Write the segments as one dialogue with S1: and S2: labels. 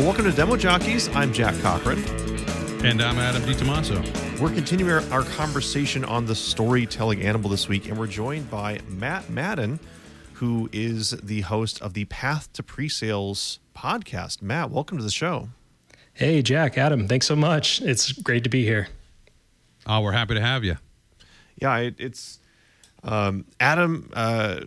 S1: Well, welcome to Demo Jockeys. I'm Jack Cochran.
S2: And I'm Adam DiTomaso.
S1: We're continuing our, our conversation on the storytelling animal this week, and we're joined by Matt Madden, who is the host of the Path to Presales podcast. Matt, welcome to the show.
S3: Hey, Jack, Adam, thanks so much. It's great to be here.
S2: Oh, we're happy to have you.
S1: Yeah, it, it's um, Adam. Uh,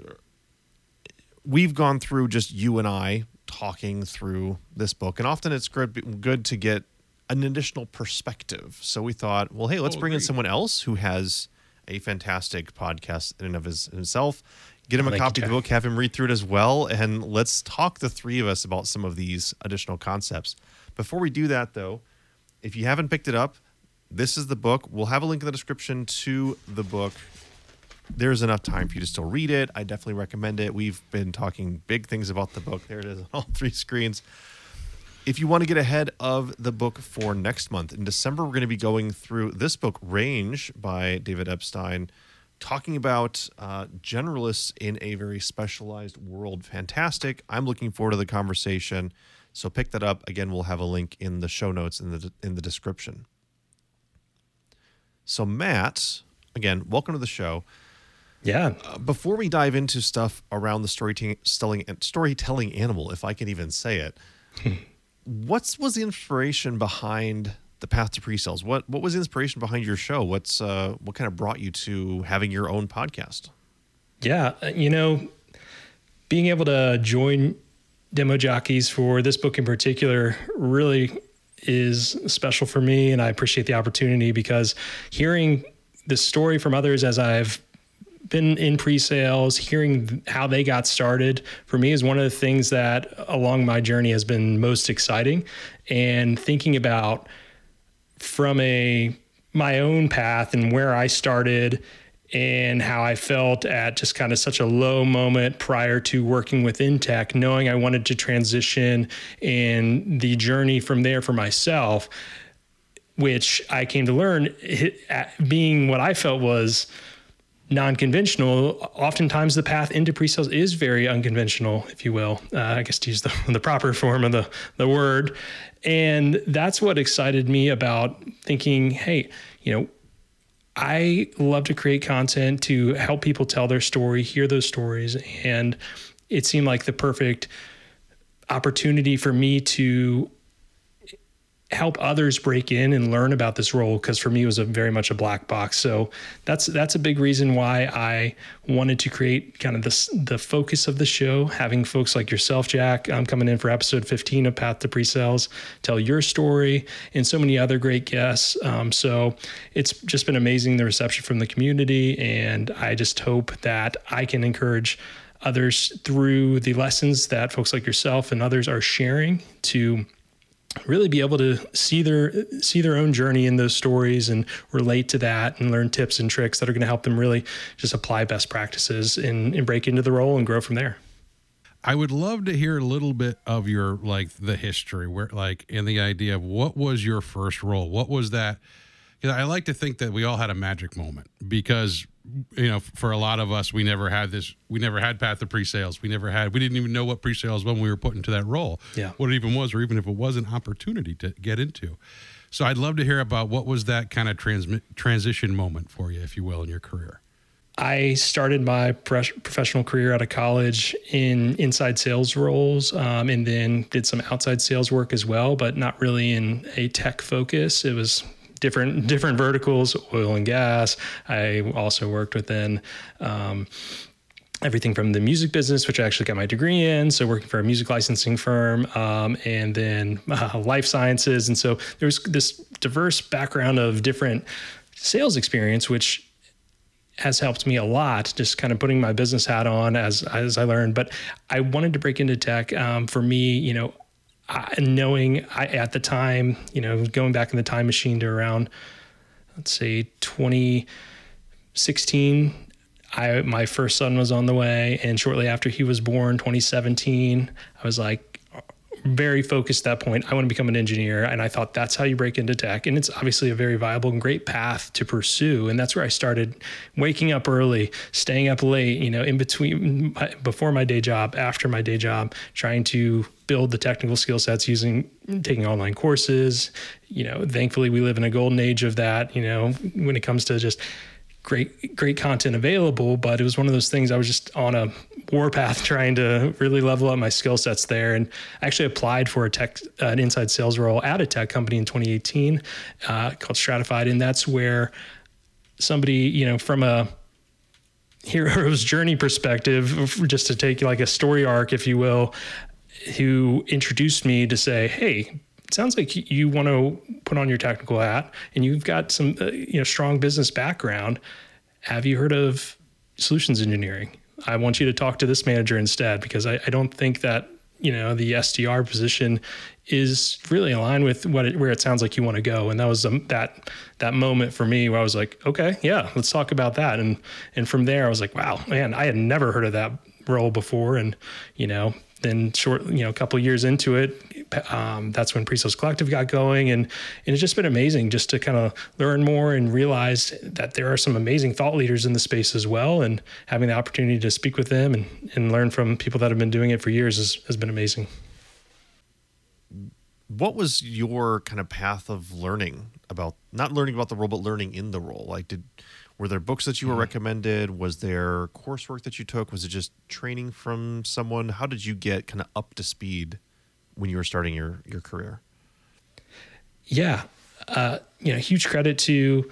S1: we've gone through just you and I talking through this book, and often it's good good to get an additional perspective. So we thought, well, hey, let's
S2: Oh,
S1: bring in someone else who has a fantastic podcast in and of his, himself. Get him a copy of the book, have him read through it as well, and let's talk the three of us about some of these additional concepts. Before we do that, though, if you haven't picked it up, this is the book. We'll have a link in the description to the book. There's enough time for you to still read it. I definitely recommend it. We've been talking big things about the book. There it is on all three screens. If you want to get ahead of the book for next month, in December, we're going to be going through this book, Range by David Epstein, talking about uh, generalists in a very specialized world. Fantastic. I'm looking forward to the conversation. So pick that up. Again, we'll have a link in the show notes in the in the description. So Matt, again, welcome to the show.
S3: Yeah.
S1: Uh, before we dive into stuff around the storytelling storytelling animal, if I can even say it, what's was the inspiration behind the path to pre-sales? What what was the inspiration behind your show? What's uh, what kind of brought you to having your own podcast?
S3: Yeah. uh, You know, being able to join demo jockeys for this book in particular really is special for me. And I appreciate the opportunity because hearing the story from others as I've been in pre-sales hearing how they got started for me is one of the things that along my journey has been most exciting. And thinking about from a my own path and where I started and how I felt at just kind of such a low moment prior to working within tech, knowing I wanted to transition and the journey from there for myself, which I came to learn being what I felt was non-conventional oftentimes the path into pre-sales is very unconventional if you will. Uh, i guess to use the, the proper form of the, the word. And that's what excited me about thinking hey you know i love to create content to help people tell their story hear those stories and it seemed like the perfect opportunity for me to help others break in and learn about this role because for me it was a very much a black box. So that's that's a big reason why i wanted to create kind of this the focus of the show having folks like yourself jack i'm coming in for episode 15 of path to pre-sales tell your story and so many other great guests. Um, so it's just been amazing the reception from the community and i just hope that i can encourage others through the lessons that folks like yourself and others are sharing to really be able to see their see their own journey in those stories and relate to that and learn tips and tricks that are going to help them really just apply best practices and, and break into the role and grow from there
S2: I would love to hear a little bit of your like the history, where like and the idea of what was your first role. What was that? Because I like to think that we all had a magic moment because you know for a lot of us we never had this we never had path to pre-sales we never had we didn't even know what pre-sales when we were put into that role
S3: Yeah.
S2: what it even was or even if it was an opportunity to get into so i'd love to hear about what was that kind of transition moment for you if you will in your career
S3: I started my professional career out of college in inside sales roles, um, and then did some outside sales work as well, but not really in a tech focus. It was different different verticals, oil and gas. I also worked within. Um, Everything from the music business, which I actually got my degree in, so working for a music licensing firm, um, and then uh, life sciences, and so there was this diverse background of different sales experience, which has helped me a lot just kind of putting my business hat on as as I learned but I wanted to break into tech um, for me you know I, knowing I, at the time you know going back in the time machine to around let's say 2016 I my first son was on the way and shortly after he was born 2017 I was like very focused at that point. I want to become an engineer. And I thought that's how you break into tech. And it's obviously a very viable and great path to pursue. And that's where I started waking up early, staying up late, you know, in between, before my day job, after my day job, trying to build the technical skill sets using mm. taking online courses. You know, thankfully we live in a golden age of that, you know, when it comes to just great great content available but it was one of those things i was just on a warpath trying to really level up my skill sets there and I actually applied for a tech an inside sales role at a tech company in 2018 uh, called Stratifyd. And that's where somebody you know from a hero's journey perspective just to take like a story arc if you will who introduced me to say hey sounds like you want to put on your technical hat and you've got some uh, you know strong business background. Have you heard of solutions engineering? I want you to talk to this manager instead because i, I don't think that you know the sdr position is really aligned with what it, where it sounds like you want to go. And that was um, that that moment for me where i was like okay yeah let's talk about that. And and from there i was like wow man i had never heard of that role before. And you know then short, you know, a couple years into it, um, that's when Pre-Sales Collective got going, and and it's just been amazing just to kind of learn more and realize that there are some amazing thought leaders in the space as well, and having the opportunity to speak with them and and learn from people that have been doing it for years has, has been amazing.
S1: What was your kind of path of learning about not learning about the role, but learning in the role? Like, did were there books that you were mm-hmm. recommended? Was there coursework that you took? Was it just training from someone? How did you get kind of up to speed when you were starting your your career?
S3: Yeah, uh, you know, huge credit to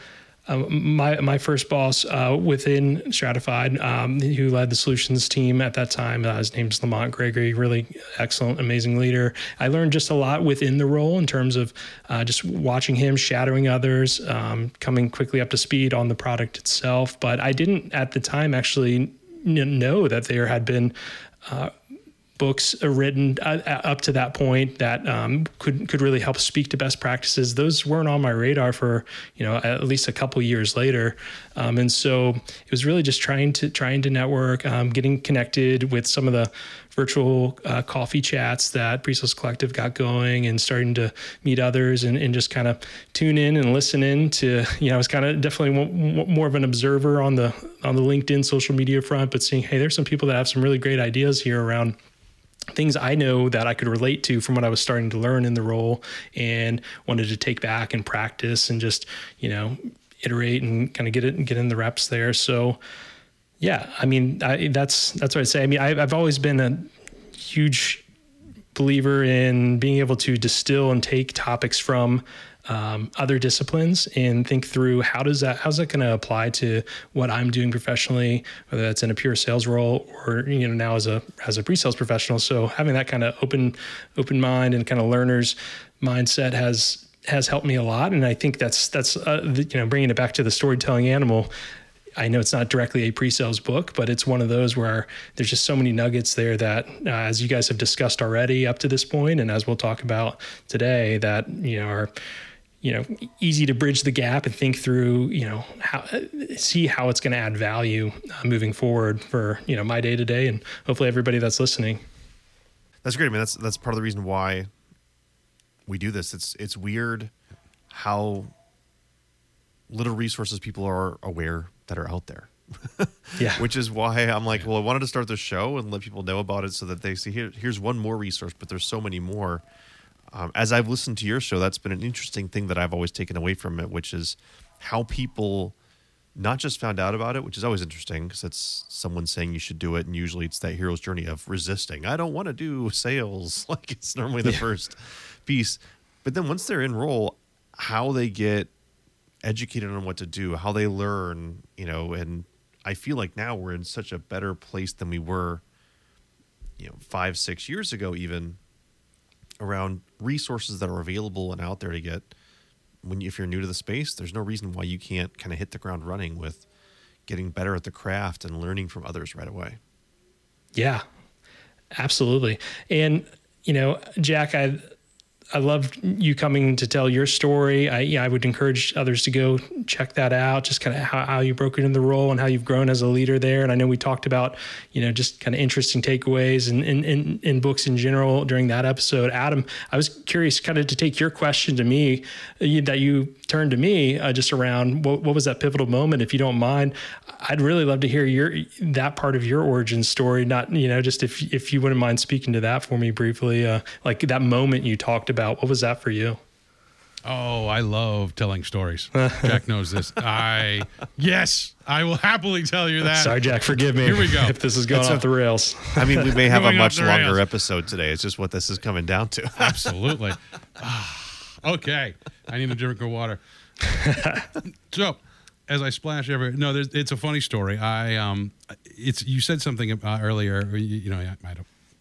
S3: um, my my first boss uh, within Stratifyd, um, who led the solutions team at that time, uh, his name's Lamont Gregory. Really excellent, amazing leader. I learned just a lot within the role in terms of uh, just watching him, shadowing others, um, coming quickly up to speed on the product itself. But I didn't at the time actually know that there had been uh, books written uh, uh, up to that point that um, could could really help speak to best practices. Those weren't on my radar for you know at least a couple years later, um, and so it was really just trying to trying to network, um, getting connected with some of the virtual uh, coffee chats that Pre-Sales Collective got going, and starting to meet others and, and just kind of tune in and listen in to you know I was kind of definitely more of an observer on the on the LinkedIn social media front, but seeing hey there's some people that have some really great ideas here around things I know that I could relate to from what I was starting to learn in the role and wanted to take back and practice and just, you know, iterate and kind of get it and get in the reps there. So yeah, I mean, I, that's, that's what I'd say. I mean, I, I've always been a huge believer in being able to distill and take topics from um, other disciplines and think through how does that how's that going to apply to what I'm doing professionally, whether that's in a pure sales role or you know now as a as a pre-sales professional. So having that kind of open open mind and kind of learners mindset has has helped me a lot, and I think that's that's uh, the, you know bringing it back to the storytelling animal. I know it's not directly a pre-sales book, but it's one of those where there's just so many nuggets there that, uh, as you guys have discussed already up to this point, and as we'll talk about today, that you know are you know easy to bridge the gap and think through you know how see how it's going to add value uh, moving forward for you know my day to day and hopefully everybody that's listening.
S1: That's great I mean that's that's part of the reason why we do this. It's it's weird how little resources people are aware that are out there. Yeah. Which is why i'm like well i wanted to start the show and let people know about it so that they see here here's one more resource but there's so many more um, as I've listened to your show, that's been an interesting thing that I've always taken away from it, which is how people not just found out about it, which is always interesting because it's someone saying you should do it, and usually it's that hero's journey of resisting. I don't want to do sales, like it's normally the yeah. first piece. But then once they're in role, how they get educated on what to do, how they learn, you know, and I feel like now we're in such a better place than we were, you know, five, six years ago, even around resources that are available and out there to get when if you're new to the space there's no reason why you can't kind of hit the ground running with getting better at the craft and learning from others right away.
S3: Yeah absolutely. And you know jack i I loved you coming to tell your story. I, yeah, I would encourage others to go check that out. Just kind of how, how you broke into the role and how you've grown as a leader there. And I know we talked about, you know, just kind of interesting takeaways and in, in, in books in general during that episode. Adam, I was curious kind of to take your question to me uh, that you turned to me uh, just around what, what was that pivotal moment, if you don't mind. I'd really love to hear your that part of your origin story. Not you know just if if you wouldn't mind speaking to that for me briefly, uh, like that moment you talked about. What was that for you?
S2: Oh, I love telling stories. Jack knows this. I yes, I will happily tell you that.
S3: Sorry, Jack. Forgive me.
S2: Here we go.
S3: If this is going
S1: It's
S3: off
S1: a-
S3: the rails.
S1: I mean, we may have a much longer
S2: rails.
S1: episode today. It's just what this is coming down to.
S2: Absolutely. Ah, okay, I need a drink of water. so, as I splash every no, there's, it's a funny story. I um, it's you said something uh, earlier. You, you know, I, I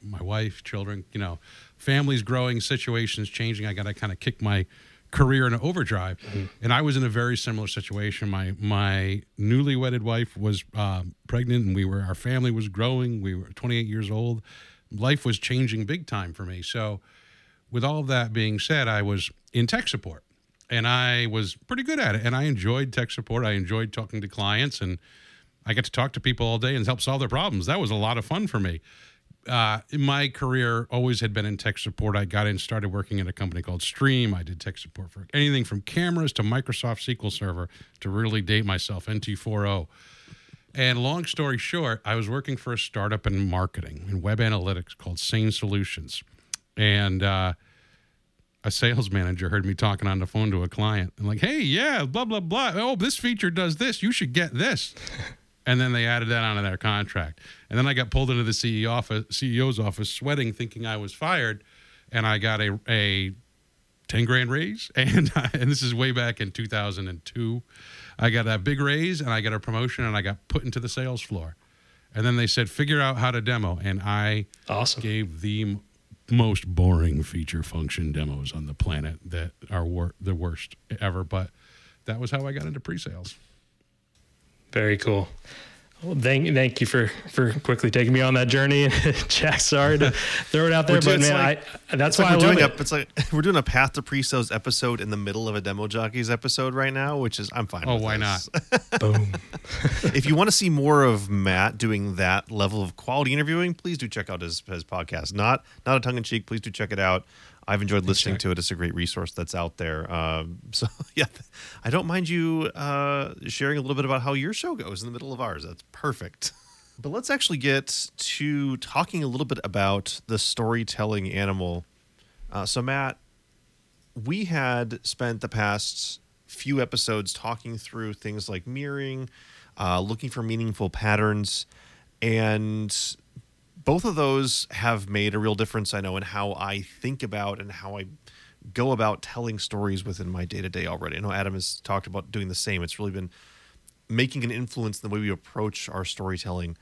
S2: my wife, children, you know, families growing, situations changing. I got to kind of kick my career in overdrive, and I was in a very similar situation. My my newly wedded wife was um, pregnant, and we were our family was growing. We were 28 years old. Life was changing big time for me. So with all of that being said, I was in tech support and I was pretty good at it. And I enjoyed tech support. I enjoyed talking to clients and I got to talk to people all day and help solve their problems. That was a lot of fun for me. Uh, my career always had been in tech support. I got in, started working at a company called Stream. I did tech support for anything from cameras to Microsoft SQL Server to really date myself, NT40. And long story short, I was working for a startup in marketing and web analytics called Sane Solutions. And uh, a sales manager heard me talking on the phone to a client and like, hey, yeah, blah, blah, blah. Oh, this feature does this. You should get this. And then they added that onto their contract. And then I got pulled into the CEO office, CEO's office sweating, thinking I was fired. And I got a, a 10 grand raise. And, and this is way back in 2002. I got a big raise and I got a promotion and I got put into the sales floor. And then they said, figure out how to demo. And I
S3: Awesome.
S2: gave the most boring feature function demos on the planet that are wor- the worst ever. But that was how I got into pre sales.
S3: Very cool. Well, thank thank you for for quickly taking me on that journey, Jack. Sorry to throw it out there,
S1: doing-
S3: but man,
S1: like-
S3: I that's
S1: It's
S3: why
S1: like
S3: I
S1: we're
S3: love
S1: doing
S3: it.
S1: a, it's like we're doing a path to pre-sales episode in the middle of a demo jockeys episode right now, which is I'm fine.
S2: Oh,
S1: with
S2: why
S1: this.
S3: Boom.
S1: if you want to see more of Matt doing that level of quality interviewing, please do check out his, his podcast. Not not a tongue in cheek. Please do check it out. I've enjoyed listening to it. It's a great resource that's out there. Um, so yeah, I don't mind you uh, sharing a little bit about how your show goes in the middle of ours. That's perfect. But let's actually get to talking a little bit about the storytelling animal. Uh, so Matt, we had spent the past few episodes talking through things like mirroring, uh, looking for meaningful patterns, and both of those have made a real difference, I know, in how I think about and how I go about telling stories within my day to day already. I know Adam has talked about doing the same. It's really been making an influence in the way we approach our storytelling.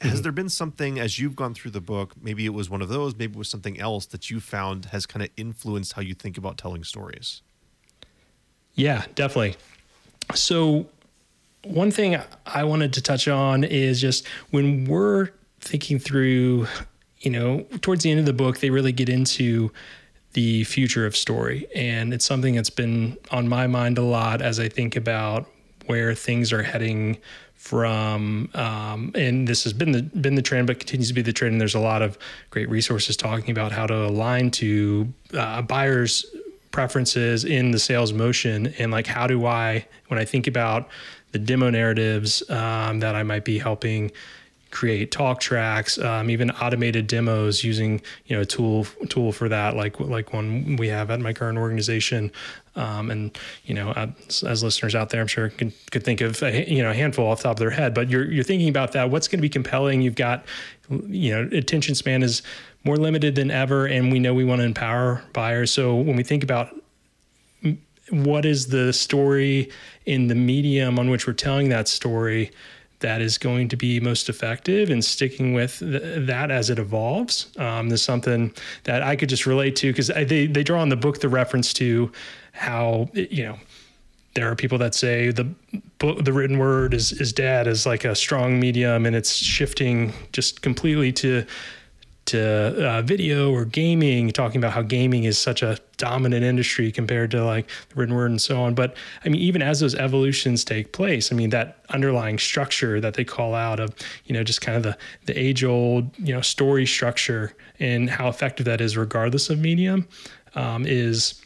S1: Has mm-hmm. there been something as you've gone through the book? Maybe it was one of those, maybe it was something else that you found has kind of influenced how you think about telling stories.
S3: Yeah, definitely. So, one thing I wanted to touch on is just when we're thinking through, you know, towards the end of the book, they really get into the future of story. And it's something that's been on my mind a lot as I think about where things are heading from um, and this has been the been the trend but continues to be the trend and there's a lot of great resources talking about how to align to uh, buyers preferences in the sales motion and like how do i when i think about the demo narratives um, that i might be helping create talk tracks um, even automated demos using you know a tool tool for that like like one we have at my current organization. Um, and you know as, as listeners out there i'm sure could, could think of a, you know a handful off the top of their head but you're you're thinking about that. What's going to be compelling? You've got you know attention span is more limited than ever and we know we want to empower buyers. So when we think about what is the story in the medium on which we're telling that story that is going to be most effective and sticking with th- that as it evolves. Um, there's something that I could just relate to because they, they draw in the book the reference to how, you know, there are people that say the book, the written word is, is dead as like a strong medium and it's shifting just completely to to uh, video or gaming, talking about how gaming is such a dominant industry compared to like the written word and so on. But I mean, even as those evolutions take place, I mean, that underlying structure that they call out of, you know, just kind of the, the age old, you know, story structure and how effective that is regardless of medium um, is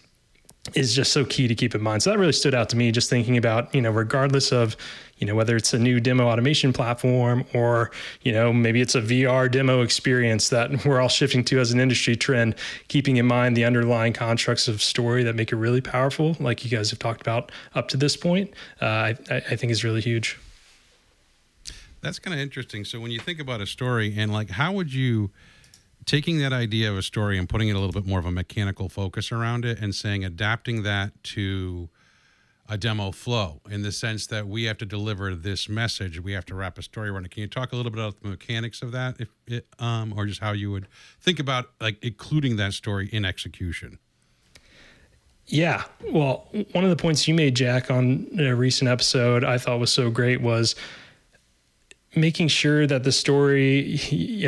S3: is just so key to keep in mind. So that really stood out to me just thinking about, you know, regardless of, you know, whether it's a new demo automation platform or, you know, maybe it's a VR demo experience that we're all shifting to as an industry trend, keeping in mind the underlying constructs of story that make it really powerful, like you guys have talked about up to this point, uh, I, I think is really huge.
S2: That's kind of interesting. So when you think about a story and like, how would you, taking that idea of a story and putting it a little bit more of a mechanical focus around it and saying adapting that to a demo flow in the sense that we have to deliver this message. We have to wrap a story around it. Can you talk a little bit about the mechanics of that if it um or just how you would think about like including that story in execution?
S3: Yeah. Well one of the points you made jack on a recent episode i thought was so great was making sure that the story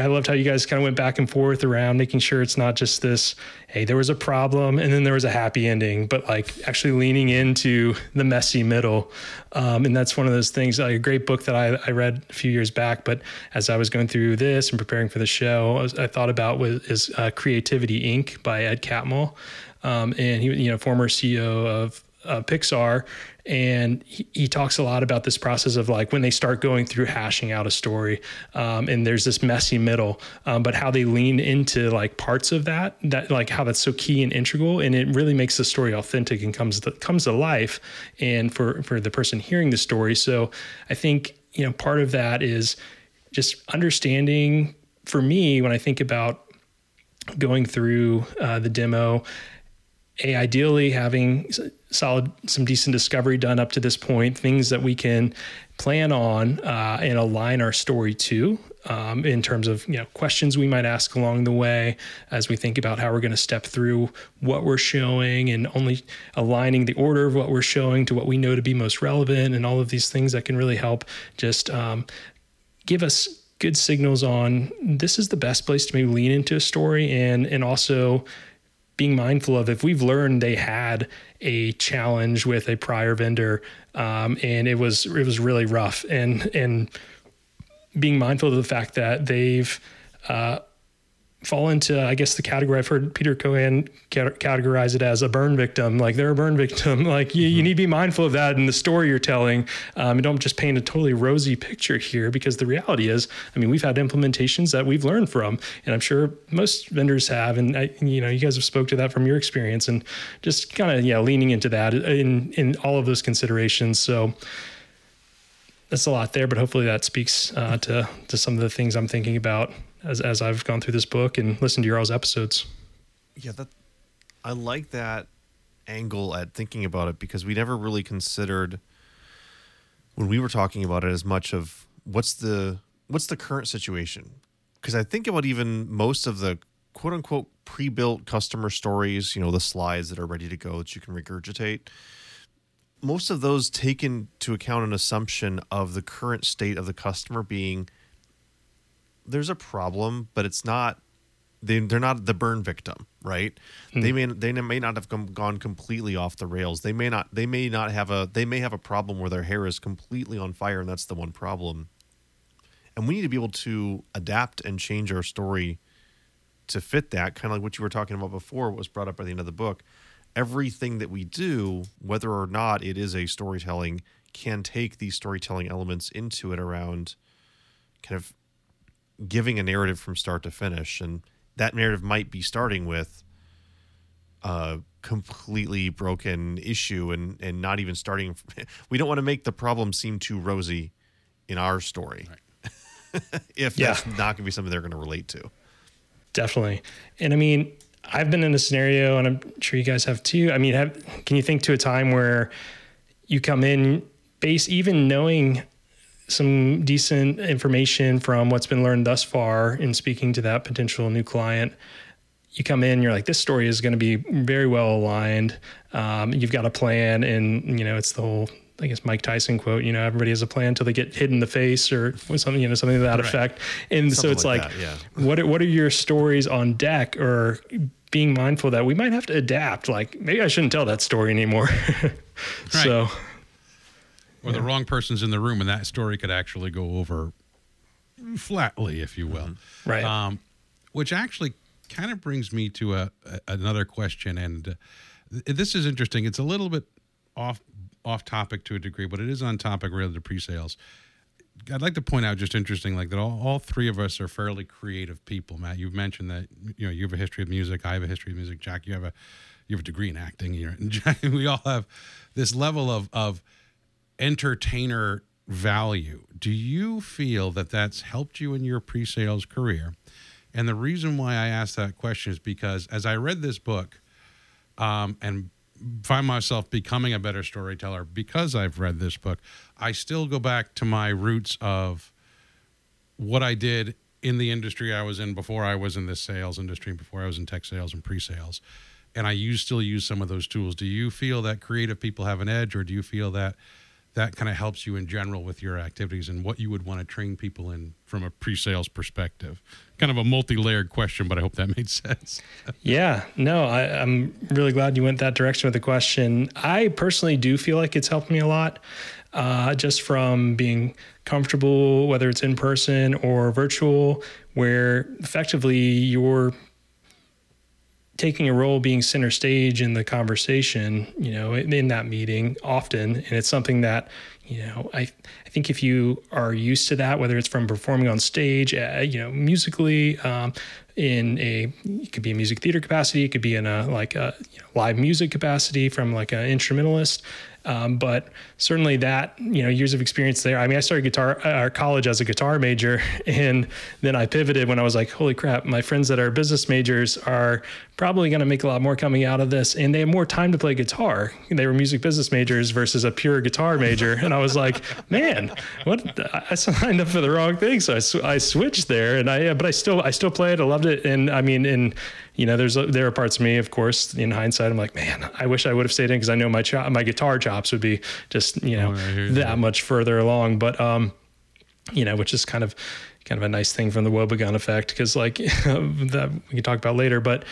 S3: i loved how you guys kind of went back and forth around making sure it's not just this hey there was a problem and then there was a happy ending but like actually leaning into the messy middle. Um, and that's one of those things like a great book that I, I, read a few years back but as i was going through this and preparing for the show i, was, I thought about was is uh, creativity inc. by ed catmull. Um, and he was you know former ceo of uh, pixar and he, he, talks a lot about this process of like when they start going through hashing out a story um, and there's this messy middle um, but how they lean into like parts of that that like how that's so key and integral and it really makes the story authentic and comes to, comes to life and for for the person hearing the story. So i think you know part of that is just understanding for me when i think about going through uh, the demo a ideally having solid some decent discovery done up to this point things that we can plan on uh, and align our story to um, in terms of you know questions we might ask along the way as we think about how we're going to step through what we're showing and only aligning the order of what we're showing to what we know to be most relevant and all of these things that can really help just um, give us good signals on this is the best place to maybe lean into a story and and also being mindful of if we've learned they had a challenge with a prior vendor um, and it was it was really rough. And and being mindful of the fact that they've uh, fall into, I guess, the category I've heard Peter Cohan categorize it as a burn victim. Like they're a burn victim. Like you, you mm-hmm. need to be mindful of that in the story you're telling. Um, don't just paint a totally rosy picture here because the reality is, I mean, we've had implementations that we've learned from, and I'm sure most vendors have. And I, you know, you guys have spoke to that from your experience, and just kind of yeah, leaning into that in in all of those considerations. So that's a lot there, but hopefully that speaks uh, to to some of the things I'm thinking about as as I've gone through this book and listened to your all's episodes.
S1: Yeah, that I like that angle at thinking about it because we never really considered when we were talking about it as much of what's the what's the current situation because I think about even most of the quote unquote pre-built customer stories, you know, the slides that are ready to go that you can regurgitate. Most of those take into account an assumption of the current state of the customer being there's a problem, but it's not they they're not the burn victim, right? Mm. They may they may not have come, gone completely off the rails. They may not they may not have a they may have a problem where their hair is completely on fire and that's the one problem. And we need to be able to adapt and change our story to fit that, kind of like what you were talking about before, what was brought up by the end of the book. Everything that we do, whether or not it is a storytelling, can take these storytelling elements into it around kind of giving a narrative from start to finish and that narrative might be starting with a completely broken issue and and not even starting we don't want to make the problem seem too rosy in our story right. if yeah. that's not going to be something they're going to relate to
S3: definitely and i mean i've been in a scenario and i'm sure you guys have too i mean have, can you think to a time where you come in base even knowing some decent information from what's been learned thus far in speaking to that potential new client you come in you're like this story is going to be very well aligned um, you've got a plan and you know it's the whole I guess Mike Tyson quote, you know, everybody has a plan until they get hit in the face or something, you know, something to that
S2: Right.
S3: effect. And so it's
S1: like
S3: like,
S1: that, yeah.
S3: what are, what are your stories on deck or being mindful that we might have to adapt? Like maybe I shouldn't tell that story anymore. So
S2: or the wrong person's in the room, and that story could actually go over flatly, if you will.
S3: Right.
S2: Um, which actually kind of brings me to a, a another question, and uh, th- this is interesting. It's a little bit off off topic to a degree, but it is on topic related to pre-sales. I'd like to point out just interesting, like that all, all three of us are fairly creative people. Matt, you've mentioned that you know you have a history of music. I have a history of music. Jack, you have a you have a degree in acting. You're, we all have this level of of entertainer value. Do you feel that that's helped you in your pre-sales career? And the reason why I asked that question is because as I read this book um, and find myself becoming a better storyteller because I've read this book, I still go back to my roots of what I did in the industry I was in before I was in this sales industry, before I was in tech sales and pre-sales. And I use still use some of those tools. Do you feel that creative people have an edge or do you feel that that kind of helps you in general with your activities and what you would want to train people in from a pre-sales perspective? Kind of a multi-layered question, but I hope that made sense.
S3: Yeah, no, I, I'm really glad you went that direction with the question. I personally do feel like it's helped me a lot, uh, just from being comfortable, whether it's in person or virtual, where effectively you're taking a role being center stage in the conversation you know in, that meeting often and it's something that you know i i think if you are used to that whether it's from performing on stage uh, you know musically um, in a it could be a music theater capacity it could be in a like a you know, live music capacity from like an instrumentalist um, but certainly that you know years of experience there. I mean, I started guitar uh, college as a guitar major, and then I pivoted when I was like, holy crap, my friends that are business majors are probably going to make a lot more coming out of this, and they have more time to play guitar. They were music business majors versus a pure guitar major, and I was like, man, what? I signed up for the wrong thing, so I, sw- I switched there, and I but I still I still played. I loved it, and I mean, and you know, there's there are parts of me, of course, in hindsight, I'm like, man, I wish I would have stayed in because I know my cho- my guitar chops would be just you know
S2: Oh,
S3: that
S2: that.
S3: much further along. But um, you know, which is kind of kind of a nice thing from the Wobegon effect because like that we can talk about later. But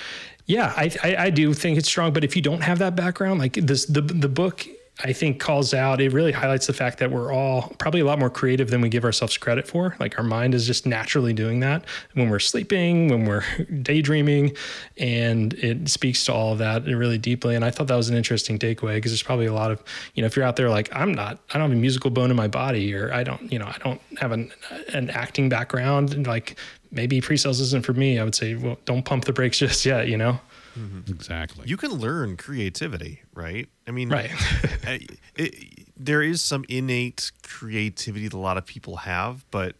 S3: yeah, I, I I do think it's strong. But if you don't have that background, like this, the the book. I think calls out, it really highlights the fact that we're all probably a lot more creative than we give ourselves credit for. Like our mind is just naturally doing that when we're sleeping, when we're daydreaming, and it speaks to all of that really deeply. And I thought that was an interesting takeaway because there's probably a lot of, you know, if you're out there like, I'm not, I don't have a musical bone in my body, or I don't, you know, I don't have an, an acting background, and like maybe pre-sales isn't for me. I would say, well, don't pump the brakes just yet, you know? Mm-hmm.
S2: Exactly.
S1: You can learn creativity, right? I mean,
S3: Right.
S1: I- it, there is some innate creativity that a lot of people have, but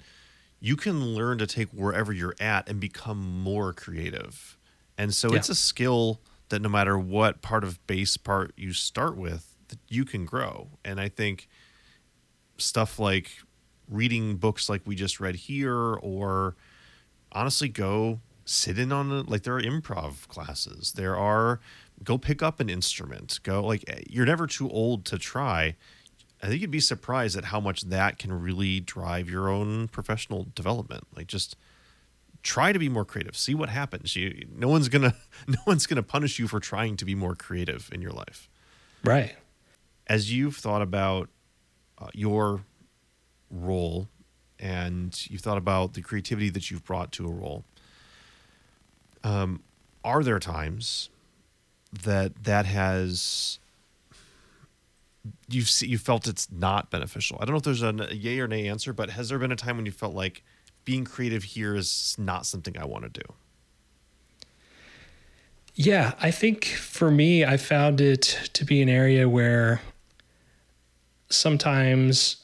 S1: you can learn to take wherever you're at and become more creative. And so
S3: Yeah.
S1: it's a skill that no matter what part of base part you start with, that you can grow. And I think stuff like reading books like we just read here or honestly go sit in on it like there are improv classes. There are go pick up an instrument. Go like eh, you're never too old to try. I think you'd be surprised at how much that can really drive your own professional development. Like just try to be more creative. See what happens. You no one's gonna no one's gonna punish you for trying to be more creative in your life.
S3: Right.
S1: as you've thought about uh, your role and you've thought about the creativity that you've brought to a role, um, are there times that that has you've se- you felt it's not beneficial? I don't know if there's a yay or nay answer, but has there been a time when you felt like being creative here is not something I want to do?
S3: Yeah, I think for me, I found it to be an area where sometimes,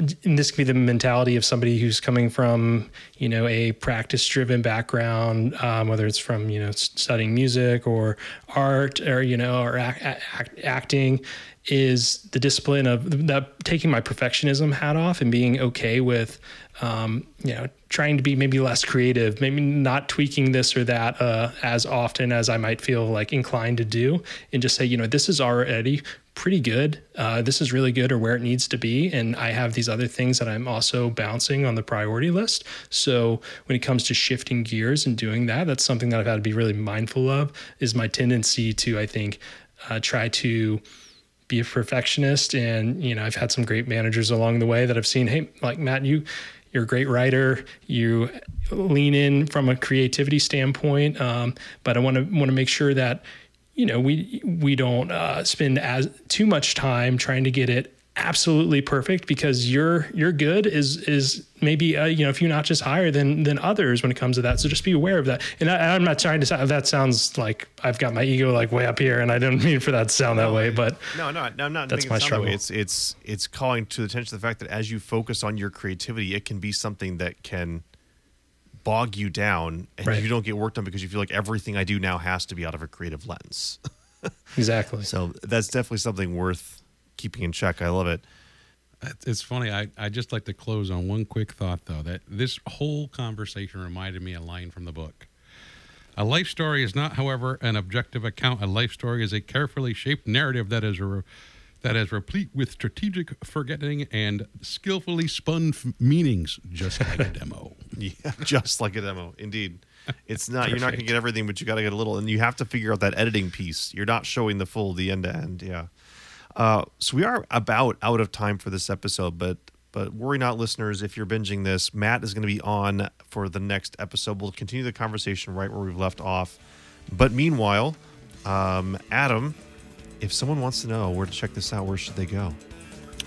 S3: and this could be the mentality of somebody who's coming from, you know, a practice driven background, um, whether it's from, you know, studying music or art or, you know, or act, act, acting, is the discipline of that taking my perfectionism hat off and being okay with, um, you know, trying to be maybe less creative, maybe not tweaking this or that uh, as often as I might feel like inclined to do, and just say, you know, this is already pretty good. Uh, this is really good or where it needs to be. And I have these other things that I'm also bouncing on the priority list. So when it comes to shifting gears and doing that, that's something that I've had to be really mindful of is my tendency to, I think, uh, try to be a perfectionist. And, you know, I've had some great managers along the way that I've seen, hey, like Matt, you, you're a great writer. You lean in from a creativity standpoint, um, but I want to want to make sure that you know we we don't uh, spend as too much time trying to get it absolutely perfect because your your good is is maybe uh, you know if you're not just higher than than others when it comes to that. So just be aware of that. And I, am not trying to sound that sounds like I've got my ego like way up here and I didn't mean for that to sound that way but
S1: no no no I'm not
S3: that's my struggle.
S1: It's it's it's calling to the attention the fact that as you focus on your creativity it can be something that can bog you down and right. you don't get work done because you feel like everything I do now has to be out of a creative lens.
S3: exactly.
S1: So that's definitely something worth keeping in check. I love it.
S2: It's funny. I, I just like to close on one quick thought, though, that this whole conversation reminded me a line from the book. A life story is not, however, an objective account. A life story is a carefully shaped narrative that is a that is replete with strategic forgetting and skillfully spun f- meanings, just like a demo.
S1: yeah, just like a demo, indeed. It's not you're not going to get everything, but you got to get a little, and you have to figure out that editing piece. You're not showing the full, the end to end. Yeah. Uh, so we are about out of time for this episode, but but worry not, listeners. If you're binging this, Matt is going to be on for the next episode. We'll continue the conversation right where we've left off. But meanwhile, um, Adam if someone wants to know where to check this out, where should they go?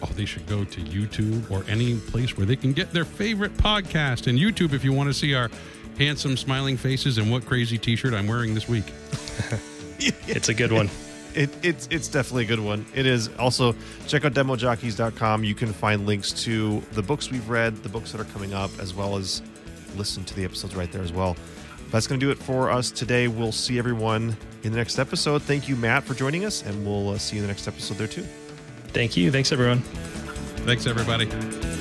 S2: Oh, they should go to YouTube or any place where they can get their favorite podcast. And YouTube, if you want to see our handsome, smiling faces and what crazy T-shirt I'm wearing this week.
S3: it's a good one.
S1: It, it's it's definitely a good one. It is also check out demojockeys.com. You can find links to the books we've read, the books that are coming up, as well as listen to the episodes right there as well. That's going to do it for us today. We'll see everyone in the next episode. Thank you, Matt, for joining us, and we'll uh, see you in the next episode there too.
S3: Thank you. Thanks, everyone.
S2: Thanks, everybody.